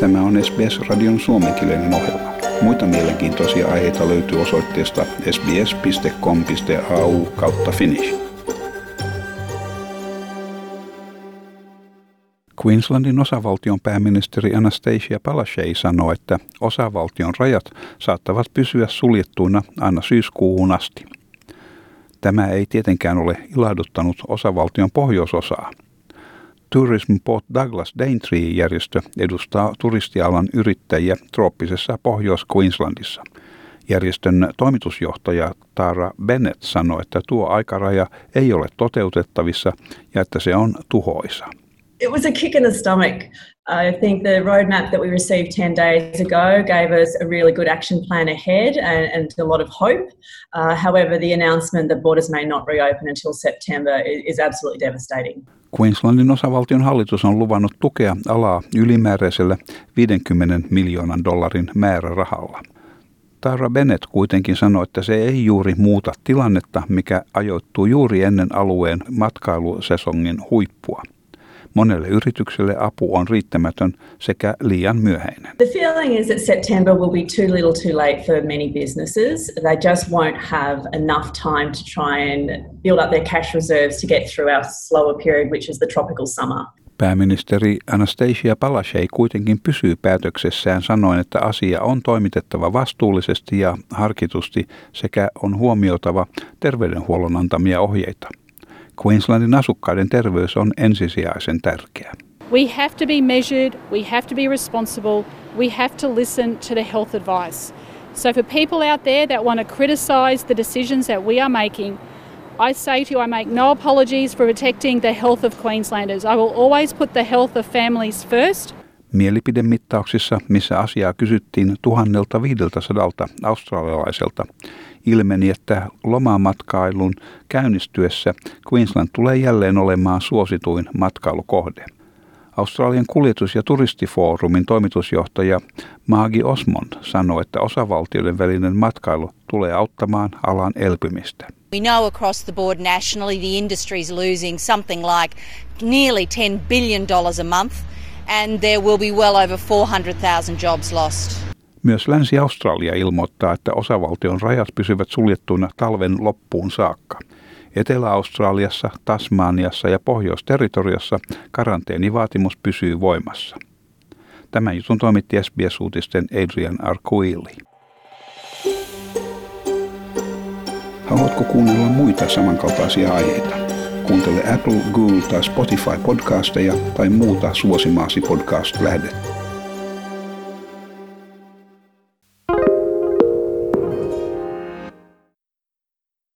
Tämä on SBS-radion suomenkielinen ohjelma. Muita mielenkiintoisia aiheita löytyy osoitteesta sbs.com.au kautta finnish. Queenslandin osavaltion pääministeri Anastasia Palaszczuk sanoi, että osavaltion rajat saattavat pysyä suljettuina aina syyskuuhun asti. Tämä ei tietenkään ole ilahduttanut osavaltion pohjoisosaa. Tourism Port Douglas Daintree-järjestö edustaa turistialan yrittäjiä trooppisessa Pohjois-Queenslandissa. Järjestön toimitusjohtaja Tara Bennett sanoi, että tuo aikaraja ei ole toteutettavissa ja että se on tuhoisa. It was a kick in the stomach. I think the roadmap that we received 10 days ago gave us a really good action plan ahead and, and a lot of hope. Uh, however, the announcement that borders may not reopen until September is absolutely devastating. Queenslandin osavaltion hallitus on luvannut tukea alaa ylimääräisellä 50 miljoonan dollarin määrärahalla. Tara Bennett kuitenkin sanoi, että se ei juuri muuta tilannetta, mikä ajoittuu juuri ennen alueen matkailusesongin huippua. Monelle yritykselle apu on riittämätön sekä liian myöhäinen. The feeling is that September will be too little too late for many businesses. They just won't have enough time to try and build up their cash reserves to get through our slower period, which is the tropical summer. Pääministeri Anastasia Palaszczuk kuitenkin pysyy päätöksessään sanoen, että asia on toimitettava vastuullisesti ja harkitusti sekä on huomioitava terveydenhuollon antamia ohjeita. Queenslandin asukkaiden terveys on ensisijaisen tärkeä. We have to be measured, we have to be responsible, we have to listen to the health advice. So for people out there that want to criticize the decisions that we are making, I say to you, I make no apologies for protecting the health of Queenslanders. I will always put the health of families first. Mielipidemittauksissa, missä asiaa kysyttiin 1500 australialaiselta, ilmeni, että lomamatkailun käynnistyessä Queensland tulee jälleen olemaan suosituin matkailukohde. Australian kuljetus- ja turistifoorumin toimitusjohtaja Maagi Osmond sanoi, että osavaltioiden välinen matkailu tulee auttamaan alan elpymistä. We know across the board nationally the industry is losing something like nearly 10 billion dollars a month and there will be well over 400,000 jobs lost. Myös Länsi-Australia ilmoittaa, että osavaltion rajat pysyvät suljettuina talven loppuun saakka. Etelä-Australiassa, Tasmaniassa ja Pohjois-territoriassa karanteenivaatimus pysyy voimassa. Tämän jutun toimitti SBS-uutisten Adrian Arkuili. Haluatko kuunnella muita samankaltaisia aiheita? Kuuntele Apple, Google tai Spotify podcasteja tai muuta suosimaasi podcast-lähdettä.